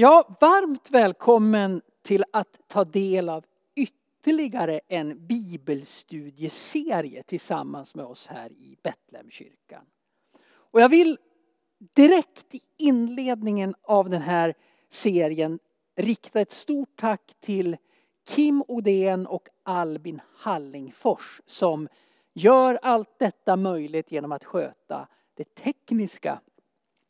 Ja, varmt välkommen till att ta del av ytterligare en bibelstudieserie tillsammans med oss här i Betlehemkyrkan. Och jag vill direkt i inledningen av den här serien rikta ett stort tack till Kim Odén och Albin Hallingfors som gör allt detta möjligt genom att sköta det tekniska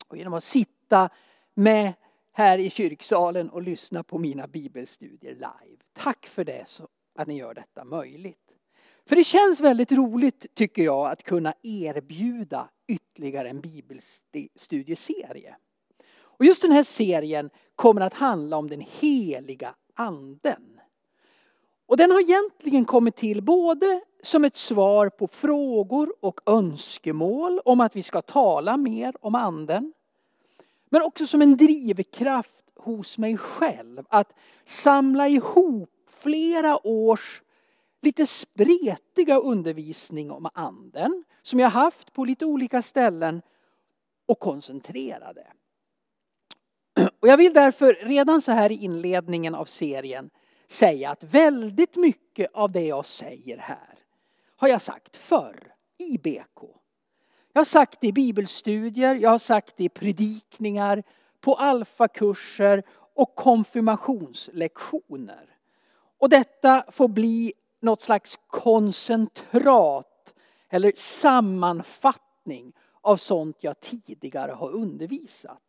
och genom att sitta med här i kyrksalen och lyssna på mina bibelstudier live. Tack för det, så att ni gör detta möjligt. För det känns väldigt roligt tycker jag att kunna erbjuda ytterligare en bibelstudieserie. Och just den här serien kommer att handla om den heliga anden. Och den har egentligen kommit till både som ett svar på frågor och önskemål om att vi ska tala mer om anden. Men också som en drivkraft hos mig själv att samla ihop flera års lite spretiga undervisning om anden som jag haft på lite olika ställen och koncentrera det. Och jag vill därför redan så här i inledningen av serien säga att väldigt mycket av det jag säger här har jag sagt förr i BK. Jag har sagt det i bibelstudier, jag har sagt det i predikningar, på alfakurser och konfirmationslektioner. Och detta får bli något slags koncentrat eller sammanfattning av sånt jag tidigare har undervisat.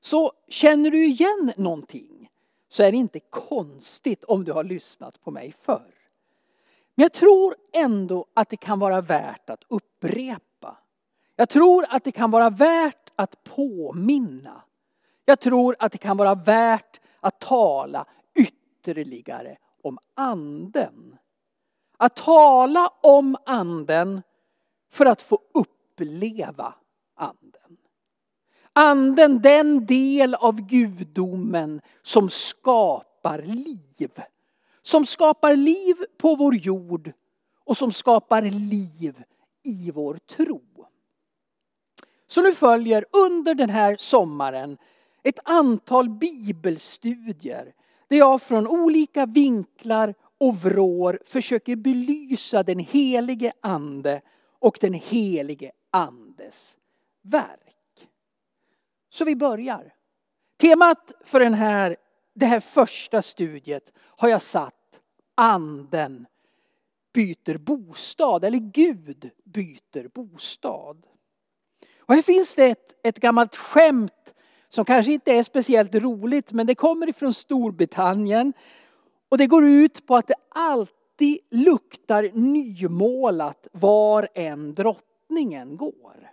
Så känner du igen någonting så är det inte konstigt om du har lyssnat på mig förr. Men jag tror ändå att det kan vara värt att upprepa. Jag tror att det kan vara värt att påminna. Jag tror att det kan vara värt att tala ytterligare om anden. Att tala om anden för att få uppleva anden. Anden, den del av gudomen som skapar liv. Som skapar liv på vår jord och som skapar liv i vår tro. Så nu följer under den här sommaren ett antal bibelstudier där jag från olika vinklar och vrår försöker belysa den helige ande och den helige andes verk. Så vi börjar. Temat för den här, det här första studiet har jag satt anden byter bostad, eller Gud byter bostad. Och här finns det ett, ett gammalt skämt som kanske inte är speciellt roligt men det kommer ifrån Storbritannien. Och det går ut på att det alltid luktar nymålat var än drottningen går.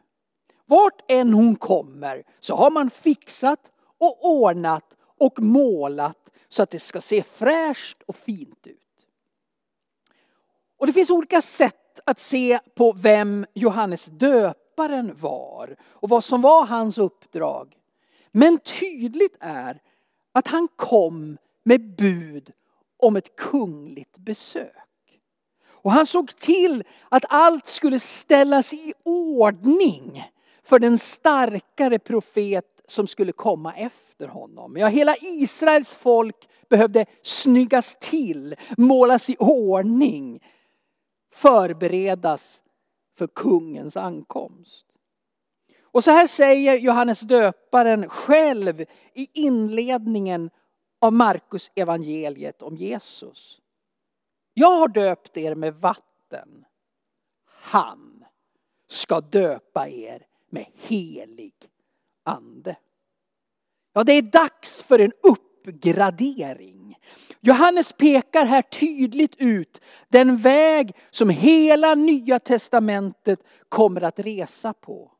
Vart än hon kommer så har man fixat och ordnat och målat så att det ska se fräscht och fint ut. Och det finns olika sätt att se på vem Johannes döparen var och vad som var hans uppdrag. Men tydligt är att han kom med bud om ett kungligt besök. Och han såg till att allt skulle ställas i ordning för den starkare profet som skulle komma efter honom. Ja, hela Israels folk behövde snyggas till, målas i ordning, förberedas för kungens ankomst. Och så här säger Johannes döparen själv i inledningen av Markus evangeliet om Jesus. Jag har döpt er med vatten. Han ska döpa er med helig ande. Ja, det är dags för en uppgradering. Johannes pekar här tydligt ut den väg som hela nya testamentet kommer att resa på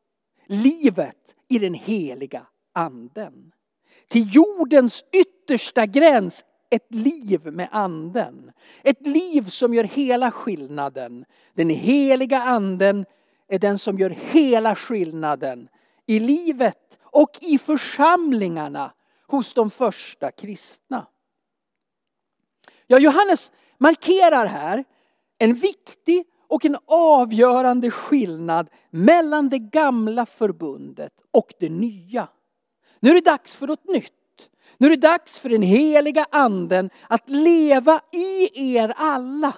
livet i den heliga anden. Till jordens yttersta gräns ett liv med anden. Ett liv som gör hela skillnaden. Den heliga anden är den som gör hela skillnaden i livet och i församlingarna hos de första kristna. Ja, Johannes markerar här en viktig och en avgörande skillnad mellan det gamla förbundet och det nya. Nu är det dags för något nytt. Nu är det dags för den heliga anden att leva i er alla.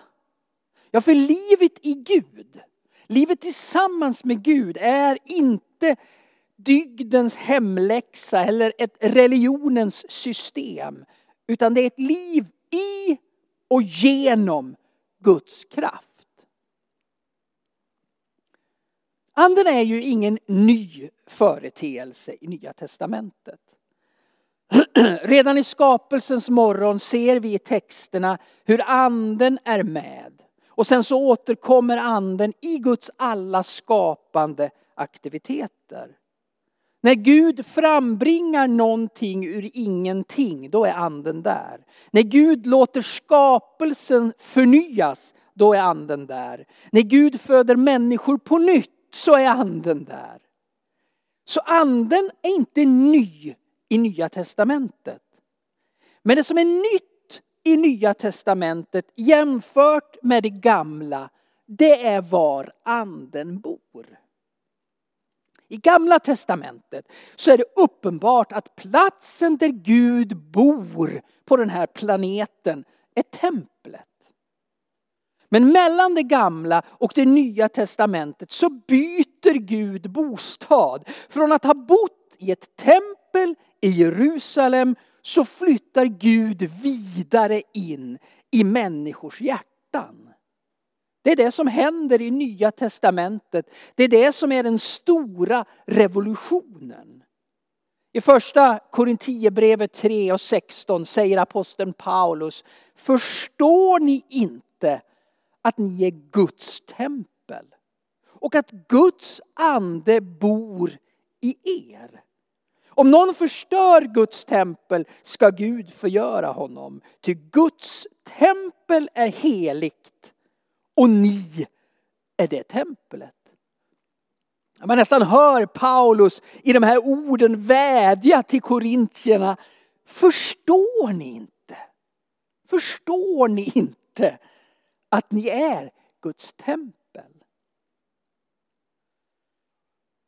Ja, för livet i Gud, livet tillsammans med Gud är inte dygdens hemläxa eller ett religionens system. Utan det är ett liv i och genom Guds kraft. Anden är ju ingen ny företeelse i Nya Testamentet. Redan i skapelsens morgon ser vi i texterna hur anden är med. Och sen så återkommer anden i Guds alla skapande aktiviteter. När Gud frambringar någonting ur ingenting, då är anden där. När Gud låter skapelsen förnyas, då är anden där. När Gud föder människor på nytt, så är anden där. Så anden är inte ny i Nya Testamentet. Men det som är nytt i Nya Testamentet jämfört med det gamla, det är var anden bor. I Gamla Testamentet så är det uppenbart att platsen där Gud bor på den här planeten är templet. Men mellan det gamla och det nya testamentet så byter Gud bostad. Från att ha bott i ett tempel i Jerusalem så flyttar Gud vidare in i människors hjärtan. Det är det som händer i Nya Testamentet. Det är det som är den stora revolutionen. I första Korintierbrevet 3 och 16 säger aposteln Paulus, förstår ni inte att ni är Guds tempel? Och att Guds ande bor i er. Om någon förstör Guds tempel ska Gud förgöra honom. Ty Guds tempel är heligt och ni är det templet. Man nästan hör Paulus i de här orden vädja till korintierna. Förstår ni inte? Förstår ni inte att ni är Guds tempel?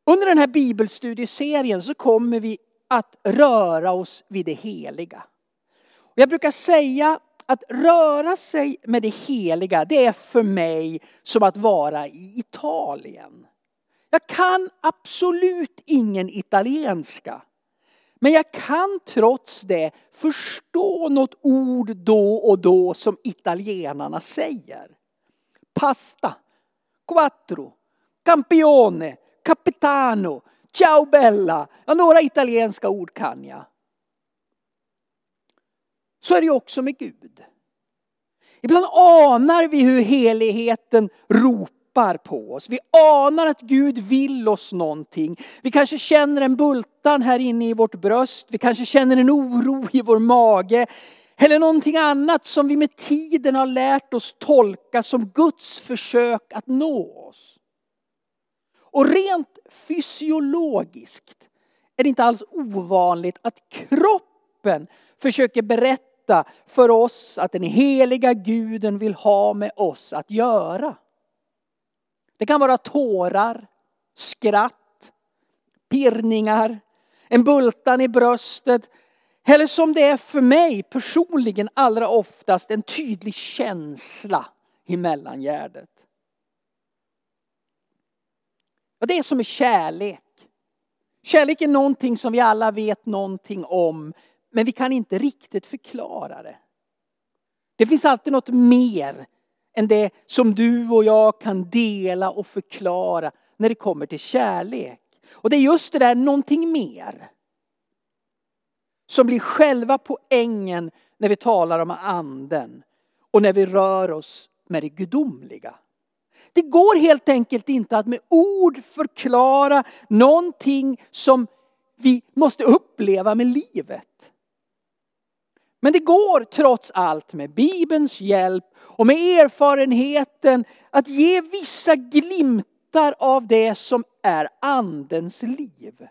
Under den här bibelstudieserien så kommer vi att röra oss vid det heliga. Jag brukar säga att röra sig med det heliga, det är för mig som att vara i Italien. Jag kan absolut ingen italienska. Men jag kan trots det förstå något ord då och då som italienarna säger. Pasta, quattro, campione, capitano, ciao bella. Ja, några italienska ord kan jag. Så är det också med Gud. Ibland anar vi hur heligheten ropar på oss. Vi anar att Gud vill oss någonting. Vi kanske känner en bultan här inne i vårt bröst. Vi kanske känner en oro i vår mage. Eller någonting annat som vi med tiden har lärt oss tolka som Guds försök att nå oss. Och rent fysiologiskt är det inte alls ovanligt att kroppen försöker berätta berätta för oss att den heliga guden vill ha med oss att göra. Det kan vara tårar, skratt, pirrningar, en bultan i bröstet. Eller som det är för mig personligen allra oftast en tydlig känsla i mellangärdet. Och det är som med kärlek. Kärlek är någonting som vi alla vet någonting om. Men vi kan inte riktigt förklara det. Det finns alltid något mer än det som du och jag kan dela och förklara när det kommer till kärlek. Och det är just det där någonting mer. Som blir själva poängen när vi talar om anden och när vi rör oss med det gudomliga. Det går helt enkelt inte att med ord förklara någonting som vi måste uppleva med livet. Men det går trots allt med Bibelns hjälp och med erfarenheten att ge vissa glimtar av det som är andens liv.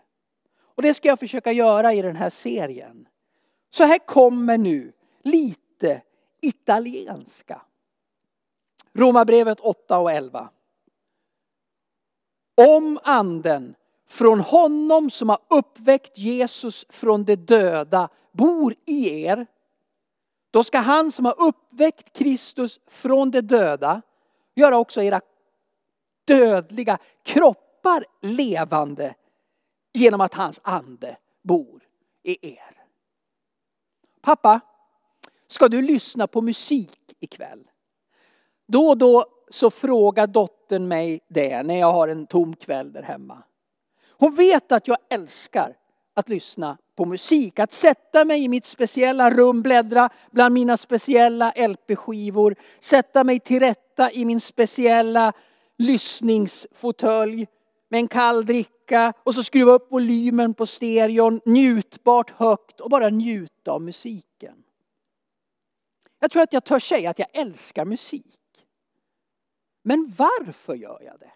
Och det ska jag försöka göra i den här serien. Så här kommer nu lite italienska. Romarbrevet 8 och 11. Om anden från honom som har uppväckt Jesus från de döda bor i er. Då ska han som har uppväckt Kristus från de döda göra också era dödliga kroppar levande genom att hans ande bor i er. Pappa, ska du lyssna på musik ikväll? Då och då så frågar dottern mig det när jag har en tom kväll där hemma. Hon vet att jag älskar att lyssna på musik, att sätta mig i mitt speciella rum, bläddra bland mina speciella LP-skivor, sätta mig till rätta i min speciella lyssningsfåtölj med en kall dricka och så skruva upp volymen på stereon njutbart högt och bara njuta av musiken. Jag tror att jag törs säga att jag älskar musik. Men varför gör jag det?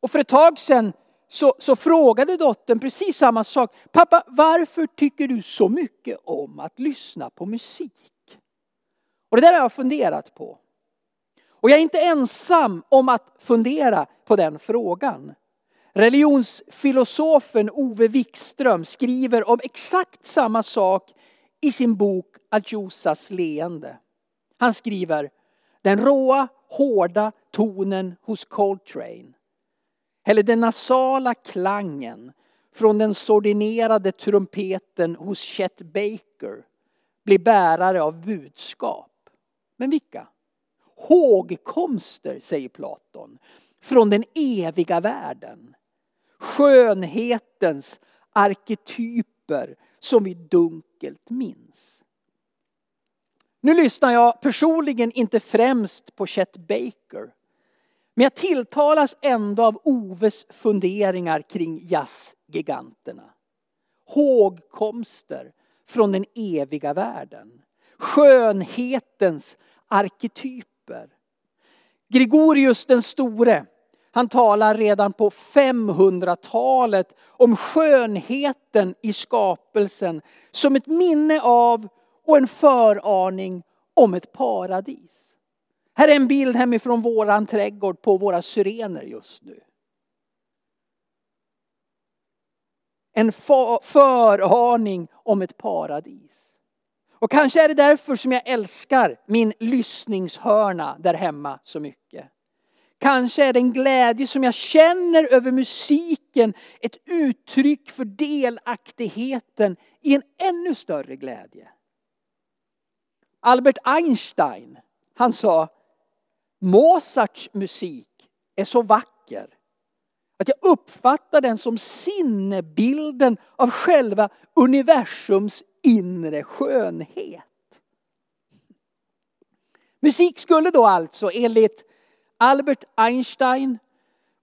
Och för ett tag sedan så, så frågade dottern precis samma sak. Pappa, varför tycker du så mycket om att lyssna på musik? Och det där har jag funderat på. Och jag är inte ensam om att fundera på den frågan. Religionsfilosofen Ove Wikström skriver om exakt samma sak i sin bok Adjosas leende. Han skriver den råa, hårda tonen hos Coltrane. Eller den nasala klangen från den sordinerade trumpeten hos Chet Baker blir bärare av budskap. Men vilka? Hågkomster, säger Platon, från den eviga världen. Skönhetens arketyper som vi dunkelt minns. Nu lyssnar jag personligen inte främst på Chet Baker. Men jag tilltalas ändå av Oves funderingar kring jazzgiganterna. Hågkomster från den eviga världen. Skönhetens arketyper. Gregorius den store, han talar redan på 500-talet om skönheten i skapelsen som ett minne av och en föraning om ett paradis. Här är en bild hemifrån våran trädgård på våra syrener just nu. En föraning om ett paradis. Och kanske är det därför som jag älskar min lyssningshörna där hemma så mycket. Kanske är den glädje som jag känner över musiken ett uttryck för delaktigheten i en ännu större glädje. Albert Einstein, han sa Mozarts musik är så vacker att jag uppfattar den som sinnebilden av själva universums inre skönhet. Musik skulle då alltså enligt Albert Einstein,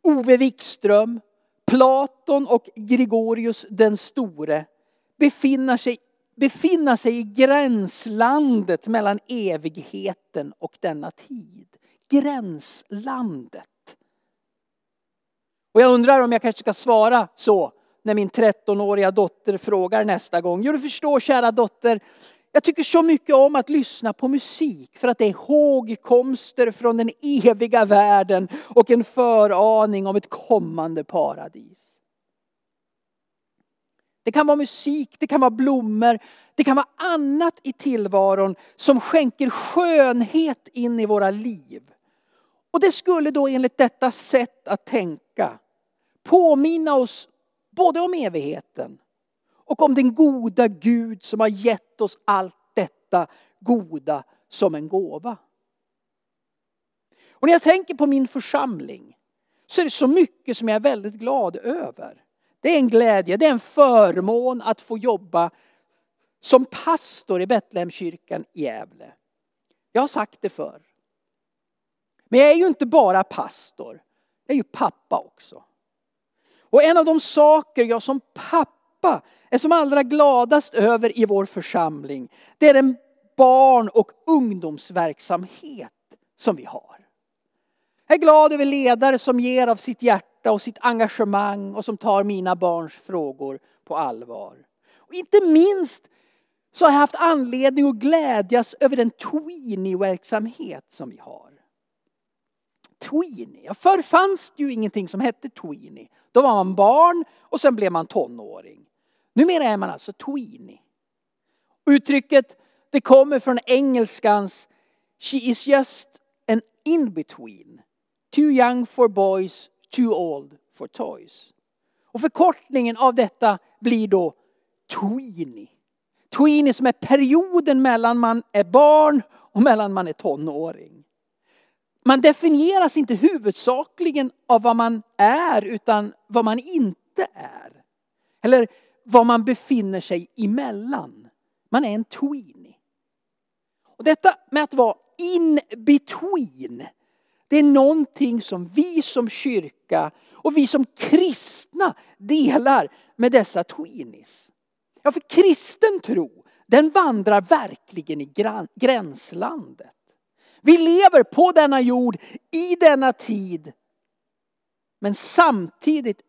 Ove Wikström, Platon och Gregorius den store befinna sig, befinna sig i gränslandet mellan evigheten och denna tid gränslandet. Och jag undrar om jag kanske ska svara så när min 13-åriga dotter frågar nästa gång. Jo, du förstår kära dotter, jag tycker så mycket om att lyssna på musik för att det är hågkomster från den eviga världen och en föraning om ett kommande paradis. Det kan vara musik, det kan vara blommor, det kan vara annat i tillvaron som skänker skönhet in i våra liv. Och det skulle då enligt detta sätt att tänka påminna oss både om evigheten och om den goda Gud som har gett oss allt detta goda som en gåva. Och när jag tänker på min församling så är det så mycket som jag är väldigt glad över. Det är en glädje, det är en förmån att få jobba som pastor i Betlehemskyrkan i Gävle. Jag har sagt det förr. Men jag är ju inte bara pastor, jag är ju pappa också. Och en av de saker jag som pappa är som allra gladast över i vår församling, det är den barn och ungdomsverksamhet som vi har. Jag är glad över ledare som ger av sitt hjärta och sitt engagemang och som tar mina barns frågor på allvar. Och inte minst så har jag haft anledning att glädjas över den Tweenie-verksamhet som vi har tweenie. Ja, förr fanns det ju ingenting som hette tweenie. Då var man barn och sen blev man tonåring. Numera är man alltså tweenie. Uttrycket det kommer från engelskans She is just an in-between. Too young for boys, too old for toys. Och förkortningen av detta blir då tweenie. Tweenie som är perioden mellan man är barn och mellan man är tonåring. Man definieras inte huvudsakligen av vad man är utan vad man inte är. Eller vad man befinner sig emellan. Man är en tweenie. Och detta med att vara in between. Det är någonting som vi som kyrka och vi som kristna delar med dessa tweenies. Ja, för kristen tro, den vandrar verkligen i gränslandet. Vi lever på denna jord i denna tid. Men samtidigt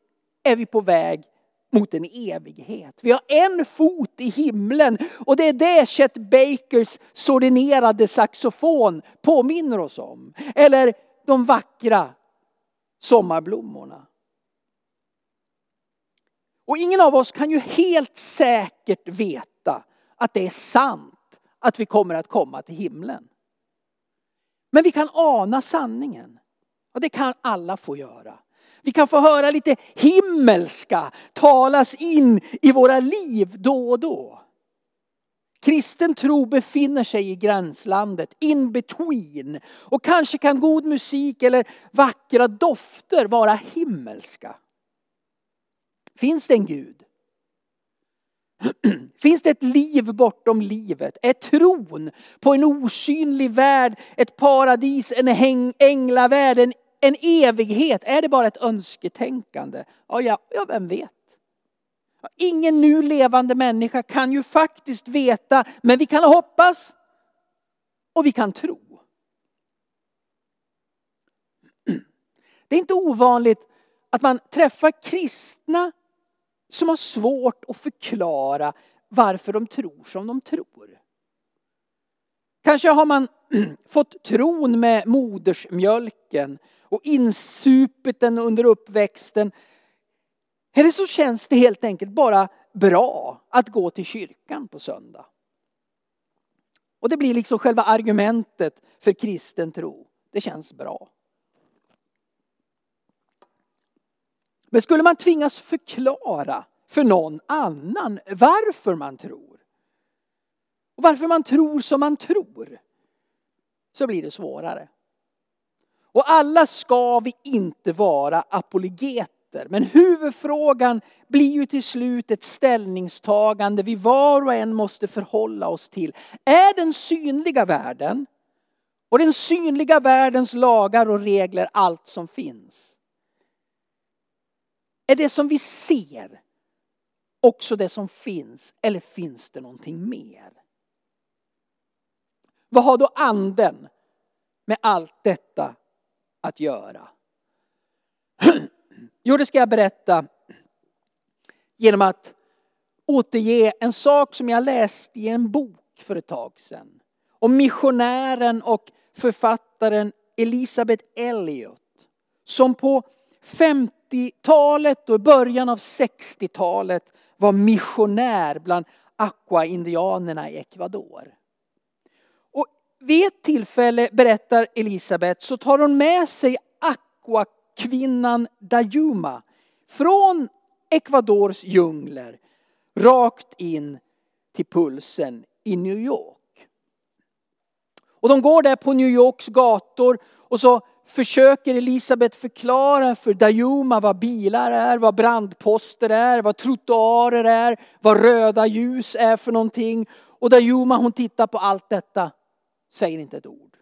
är vi på väg mot en evighet. Vi har en fot i himlen och det är det Chet Bakers sordinerade saxofon påminner oss om. Eller de vackra sommarblommorna. Och ingen av oss kan ju helt säkert veta att det är sant att vi kommer att komma till himlen. Men vi kan ana sanningen. Och det kan alla få göra. Vi kan få höra lite himmelska talas in i våra liv då och då. Kristen tro befinner sig i gränslandet, in between. Och kanske kan god musik eller vackra dofter vara himmelska. Finns det en Gud? Finns det ett liv bortom livet? Är tron på en osynlig värld, ett paradis, en änglavärld, en en evighet, är det bara ett önsketänkande? Ja, ja, ja vem vet? Ingen nu levande människa kan ju faktiskt veta, men vi kan hoppas och vi kan tro. Det är inte ovanligt att man träffar kristna som har svårt att förklara varför de tror som de tror. Kanske har man fått tron med modersmjölken och insupit den under uppväxten. Eller så känns det helt enkelt bara bra att gå till kyrkan på söndag. Och det blir liksom själva argumentet för kristen tro. Det känns bra. Men skulle man tvingas förklara för någon annan varför man tror och varför man tror som man tror så blir det svårare. Och alla ska vi inte vara apologeter. Men huvudfrågan blir ju till slut ett ställningstagande vi var och en måste förhålla oss till. Är den synliga världen och den synliga världens lagar och regler allt som finns? Är det som vi ser också det som finns eller finns det någonting mer? Vad har då anden med allt detta att göra? Jo, det ska jag berätta genom att återge en sak som jag läste i en bok för ett tag sedan. Om missionären och författaren Elisabeth Elliot. Som på 50-talet och början av 60-talet var missionär bland Aqua-indianerna i Ecuador vid ett tillfälle, berättar Elisabet, så tar hon med sig Aqua-kvinnan Dayuma från Ecuadors djungler rakt in till pulsen i New York. Och de går där på New Yorks gator och så försöker Elisabet förklara för Dayuma vad bilar är, vad brandposter är, vad trottoarer är, vad röda ljus är för någonting. Och Dayuma hon tittar på allt detta säger inte ett ord.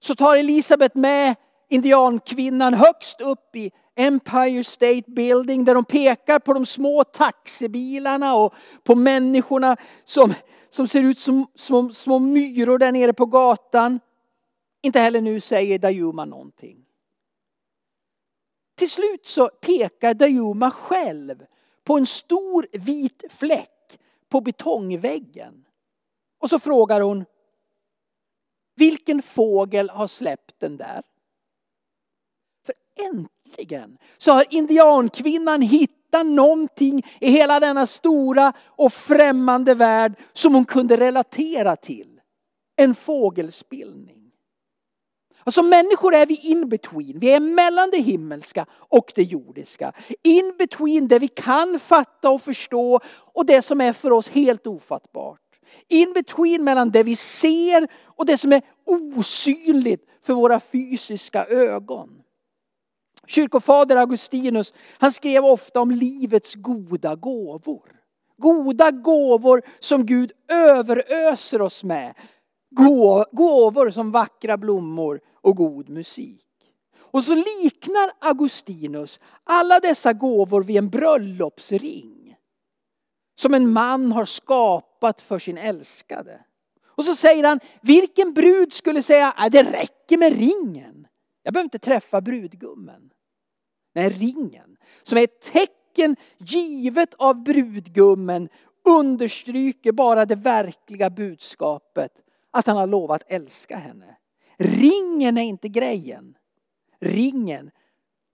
Så tar Elisabet med indiankvinnan högst upp i Empire State Building där de pekar på de små taxibilarna och på människorna som, som ser ut som små, små myror där nere på gatan. Inte heller nu säger Dayuma någonting. Till slut så pekar Dayuma själv på en stor vit fläck på betongväggen. Och så frågar hon. Vilken fågel har släppt den där? För äntligen så har indiankvinnan hittat någonting i hela denna stora och främmande värld som hon kunde relatera till. En fågelspillning. Alltså människor är vi in between. Vi är mellan det himmelska och det jordiska. In between det vi kan fatta och förstå och det som är för oss helt ofattbart. In between mellan det vi ser och det som är osynligt för våra fysiska ögon. Kyrkofader Augustinus, han skrev ofta om livets goda gåvor. Goda gåvor som Gud överöser oss med. Gåvor som vackra blommor och god musik. Och så liknar Augustinus alla dessa gåvor vid en bröllopsring. Som en man har skapat för sin älskade. Och så säger han, vilken brud skulle säga att det räcker med ringen. Jag behöver inte träffa brudgummen. Nej, ringen som är ett tecken givet av brudgummen understryker bara det verkliga budskapet att han har lovat älska henne. Ringen är inte grejen. Ringen,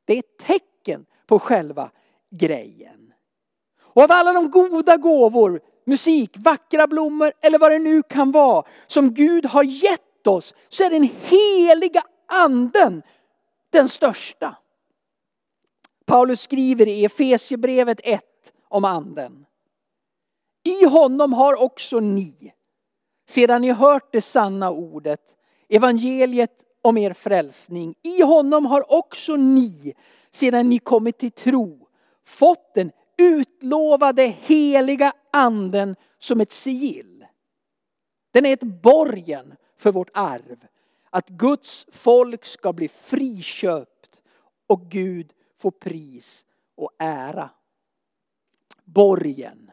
det är ett tecken på själva grejen. Och av alla de goda gåvor, musik, vackra blommor eller vad det nu kan vara som Gud har gett oss så är den heliga anden den största. Paulus skriver i Efesiebrevet 1 om anden. I honom har också ni, sedan ni hört det sanna ordet, evangeliet om er frälsning. I honom har också ni, sedan ni kommit till tro, fått den utlovade heliga anden som ett sigill. Den är ett borgen för vårt arv. Att Guds folk ska bli friköpt och Gud få pris och ära. Borgen.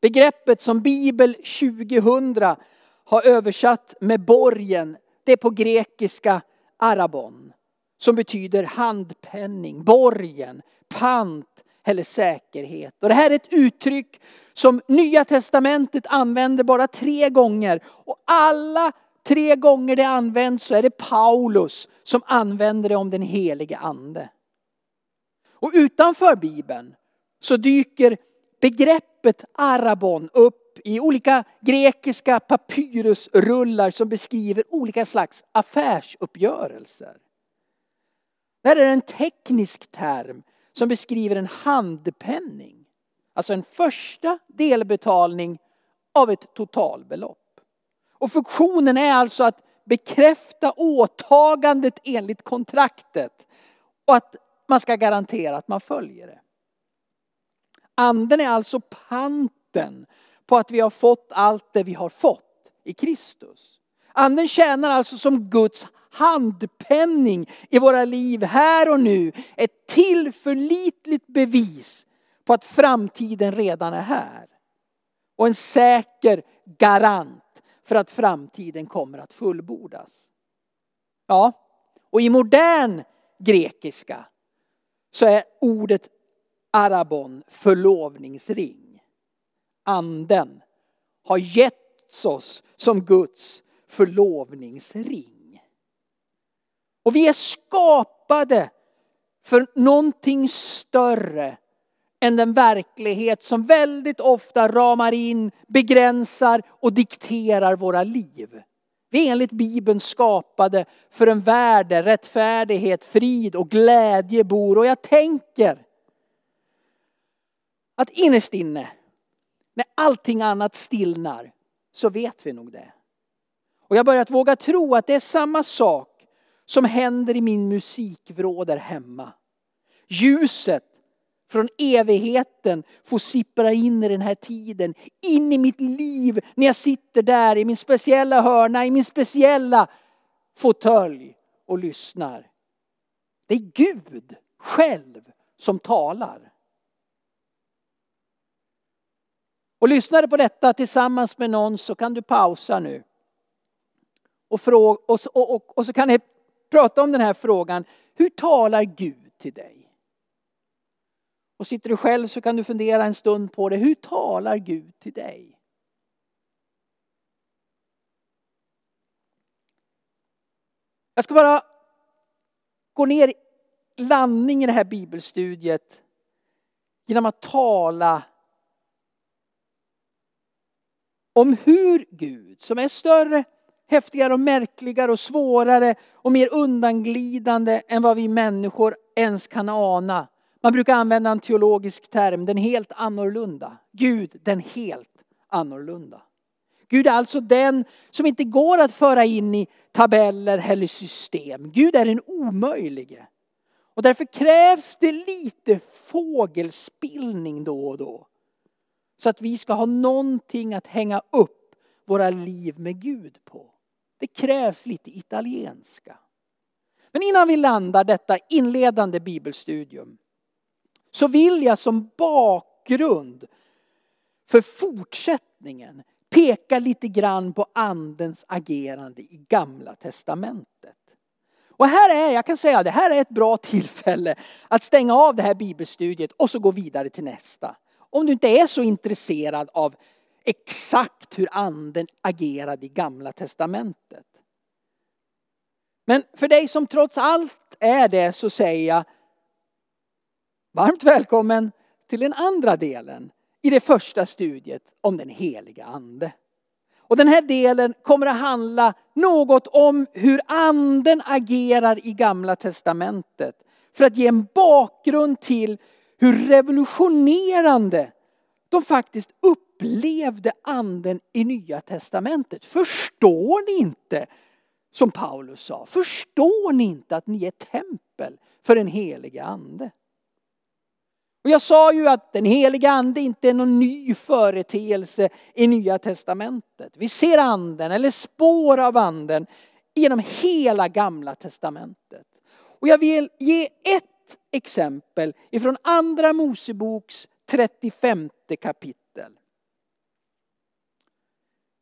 Begreppet som Bibel 2000 har översatt med borgen det är på grekiska arabon. Som betyder handpenning, borgen, pant eller säkerhet. Och det här är ett uttryck som Nya Testamentet använder bara tre gånger. Och alla tre gånger det används så är det Paulus som använder det om den helige ande. Och utanför Bibeln så dyker begreppet arabon upp i olika grekiska papyrusrullar som beskriver olika slags affärsuppgörelser. Det här är en teknisk term som beskriver en handpenning. Alltså en första delbetalning av ett totalbelopp. Och funktionen är alltså att bekräfta åtagandet enligt kontraktet och att man ska garantera att man följer det. Anden är alltså panten på att vi har fått allt det vi har fått i Kristus. Anden tjänar alltså som Guds handpenning i våra liv här och nu. Ett tillförlitligt bevis på att framtiden redan är här. Och en säker garant för att framtiden kommer att fullbordas. Ja, och i modern grekiska så är ordet arabon förlovningsring anden har getts oss som Guds förlovningsring. Och vi är skapade för någonting större än den verklighet som väldigt ofta ramar in, begränsar och dikterar våra liv. Vi är enligt Bibeln skapade för en värld där rättfärdighet, frid och glädje bor. Och jag tänker att innerst inne när allting annat stillnar så vet vi nog det. Och jag har börjat våga tro att det är samma sak som händer i min musikvrå där hemma. Ljuset från evigheten får sippra in i den här tiden, in i mitt liv när jag sitter där i min speciella hörna, i min speciella fåtölj och lyssnar. Det är Gud själv som talar. Och lyssnar du på detta tillsammans med någon så kan du pausa nu. Och, fråga, och, och, och, och så kan ni prata om den här frågan. Hur talar Gud till dig? Och sitter du själv så kan du fundera en stund på det. Hur talar Gud till dig? Jag ska bara gå ner i landning i det här bibelstudiet genom att tala om hur Gud, som är större, häftigare och märkligare och svårare och mer undanglidande än vad vi människor ens kan ana. Man brukar använda en teologisk term, den helt annorlunda. Gud, den helt annorlunda. Gud är alltså den som inte går att föra in i tabeller eller system. Gud är den omöjlige. Och därför krävs det lite fågelspillning då och då. Så att vi ska ha någonting att hänga upp våra liv med Gud på. Det krävs lite italienska. Men innan vi landar detta inledande bibelstudium så vill jag som bakgrund för fortsättningen peka lite grann på andens agerande i gamla testamentet. Och här är, jag kan säga det här är ett bra tillfälle att stänga av det här bibelstudiet och så gå vidare till nästa. Om du inte är så intresserad av exakt hur anden agerade i gamla testamentet. Men för dig som trots allt är det så säger jag varmt välkommen till den andra delen i det första studiet om den heliga ande. Och den här delen kommer att handla något om hur anden agerar i gamla testamentet. För att ge en bakgrund till hur revolutionerande de faktiskt upplevde anden i nya testamentet. Förstår ni inte, som Paulus sa, förstår ni inte att ni är tempel för den helige ande? Och jag sa ju att den heliga ande inte är någon ny företeelse i nya testamentet. Vi ser anden eller spår av anden genom hela gamla testamentet. Och jag vill ge ett exempel ifrån andra Moseboks 35 kapitel.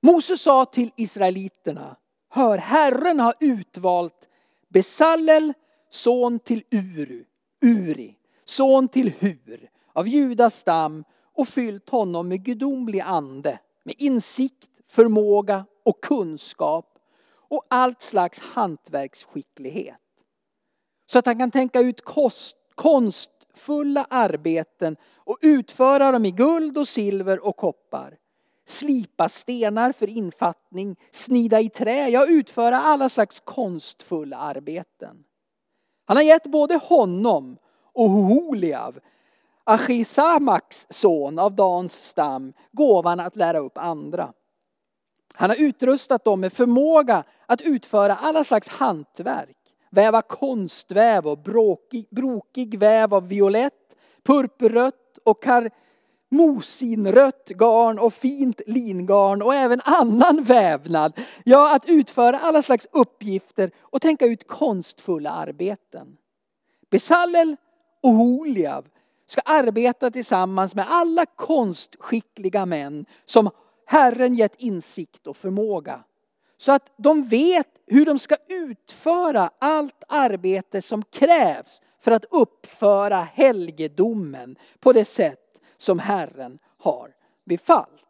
Moses sa till israeliterna, hör Herren har utvalt Besallel, son till Uru, Uri son till Hur av Judas stam och fyllt honom med gudomlig ande, med insikt, förmåga och kunskap och allt slags hantverksskicklighet. Så att han kan tänka ut kost, konstfulla arbeten och utföra dem i guld och silver och koppar. Slipa stenar för infattning, snida i trä, ja utföra alla slags konstfulla arbeten. Han har gett både honom och Holiav, Achisamaks son av Dans stam, gåvan att lära upp andra. Han har utrustat dem med förmåga att utföra alla slags hantverk, väva konstväv och bråkig, brokig väv av violett, purpurrött och karmosinrött garn och fint lingarn och även annan vävnad. Ja, att utföra alla slags uppgifter och tänka ut konstfulla arbeten. Besallel och Holiav ska arbeta tillsammans med alla konstskickliga män som Herren gett insikt och förmåga. Så att de vet hur de ska utföra allt arbete som krävs för att uppföra helgedomen på det sätt som Herren har befallt.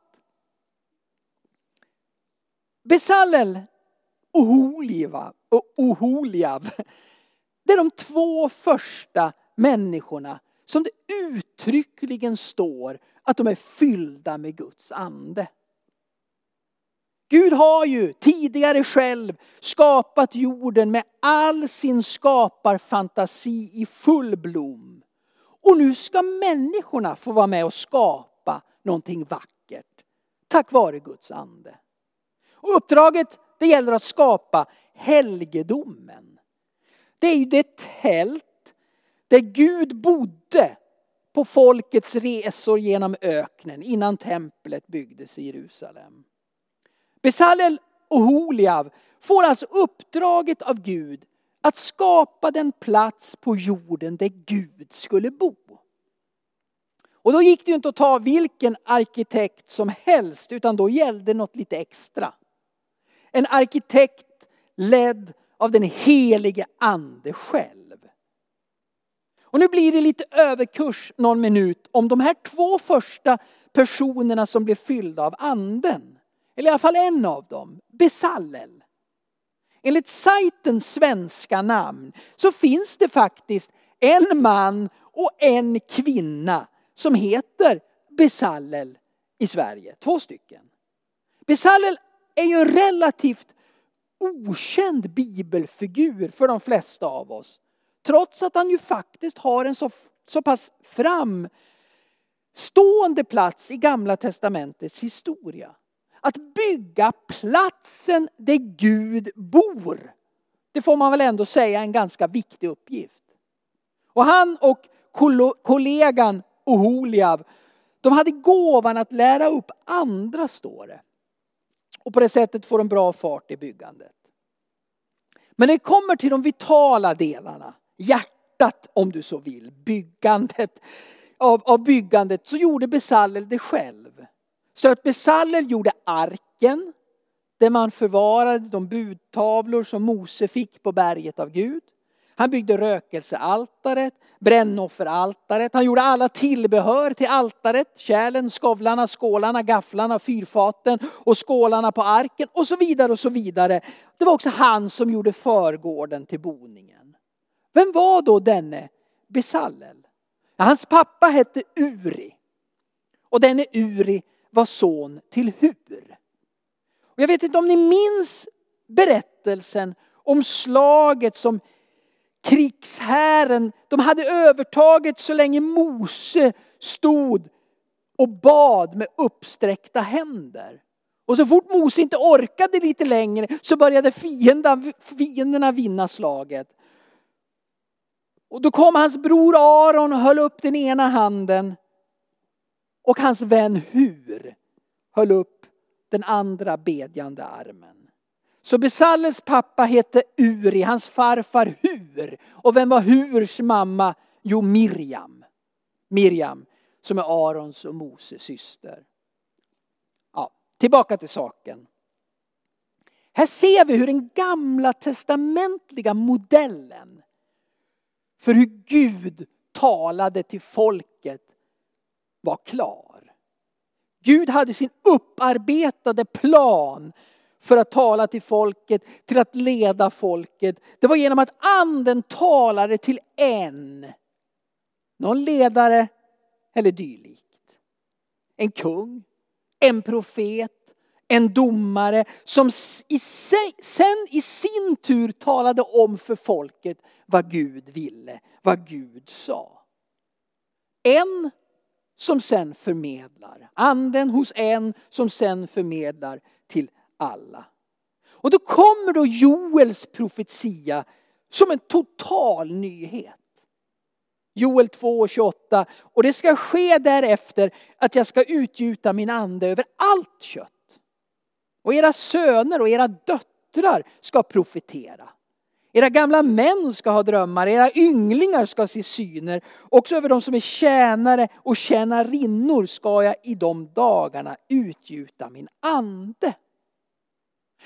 Besallel och Holiva och Oholiav, det är de två första människorna som det uttryckligen står att de är fyllda med Guds ande. Gud har ju tidigare själv skapat jorden med all sin skaparfantasi i full blom. Och nu ska människorna få vara med och skapa någonting vackert. Tack vare Guds ande. Och uppdraget det gäller att skapa helgedomen. Det är ju det tält där Gud bodde på folkets resor genom öknen innan templet byggdes i Jerusalem. Besalel och Holiav får alltså uppdraget av Gud att skapa den plats på jorden där Gud skulle bo. Och då gick det ju inte att ta vilken arkitekt som helst utan då gällde något lite extra. En arkitekt ledd av den helige ande själv. Och nu blir det lite överkurs någon minut om de här två första personerna som blev fyllda av anden. Eller i alla fall en av dem, Besallel. Enligt sajtens svenska namn så finns det faktiskt en man och en kvinna som heter Besallel i Sverige. Två stycken. Besallel är ju en relativt okänd bibelfigur för de flesta av oss. Trots att han ju faktiskt har en så, så pass framstående plats i Gamla Testamentets historia. Att bygga platsen där Gud bor. Det får man väl ändå säga är en ganska viktig uppgift. Och han och kollegan Oholiav, de hade gåvan att lära upp andra, står det. Och på det sättet får de bra fart i byggandet. Men när det kommer till de vitala delarna, hjärtat om du så vill, byggandet av, av byggandet, så gjorde Besallel det själv. Så att Besallel gjorde arken, där man förvarade de budtavlor som Mose fick på berget av Gud. Han byggde rökelsealtaret, brännofferaltaret. Han gjorde alla tillbehör till altaret. Kärlen, skovlarna, skålarna, gafflarna, fyrfaten och skålarna på arken och så vidare och så vidare. Det var också han som gjorde förgården till boningen. Vem var då denne Besallel? Hans pappa hette Uri. Och denne Uri var son till Hur. Och jag vet inte om ni minns berättelsen om slaget som krigshären, de hade övertaget så länge Mose stod och bad med uppsträckta händer. Och så fort Mose inte orkade lite längre så började fienden, fienderna vinna slaget. Och då kom hans bror Aron och höll upp den ena handen. Och hans vän Hur höll upp den andra bedjande armen. Så Besalles pappa hette Uri, hans farfar Hur. Och vem var Hurs mamma? Jo, Miriam. Miriam som är Arons och Moses syster. Ja, tillbaka till saken. Här ser vi hur den gamla testamentliga modellen för hur Gud talade till folket var klar. Gud hade sin upparbetade plan för att tala till folket, till att leda folket. Det var genom att anden talade till en. Någon ledare eller dylikt. En kung, en profet, en domare som i sig, sen i sin tur talade om för folket vad Gud ville, vad Gud sa. En som sen förmedlar. Anden hos en som sen förmedlar till alla. Och då kommer då Joels profetia som en total nyhet. Joel 2.28 och det ska ske därefter att jag ska utgjuta min ande över allt kött. Och era söner och era döttrar ska profetera. Era gamla män ska ha drömmar, era ynglingar ska se syner. Också över de som är tjänare och tjänarinnor ska jag i de dagarna utgjuta min ande.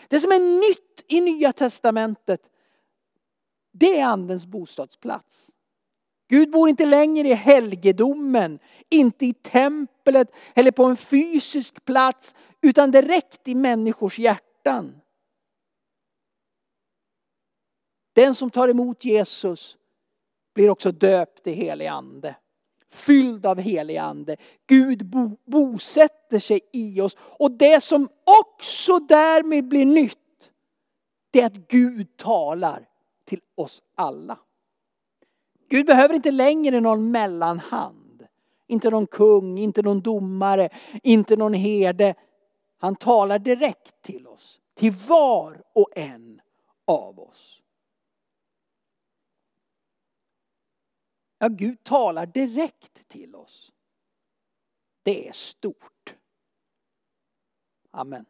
Det som är nytt i Nya Testamentet, det är andens bostadsplats. Gud bor inte längre i helgedomen, inte i templet eller på en fysisk plats, utan direkt i människors hjärtan. Den som tar emot Jesus blir också döpt i helig ande. Fylld av helig ande. Gud bo, bosätter sig i oss. Och det som också därmed blir nytt, det är att Gud talar till oss alla. Gud behöver inte längre någon mellanhand. Inte någon kung, inte någon domare, inte någon herde. Han talar direkt till oss. Till var och en av oss. Ja, Gud talar direkt till oss. Det är stort. Amen.